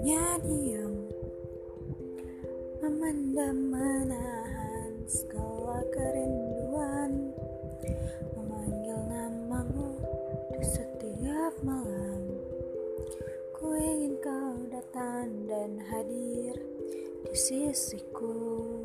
hanya diam Memendam menahan segala kerinduan. Memanggil namamu di setiap malam. Ku ingin kau datang dan hadir di sisiku.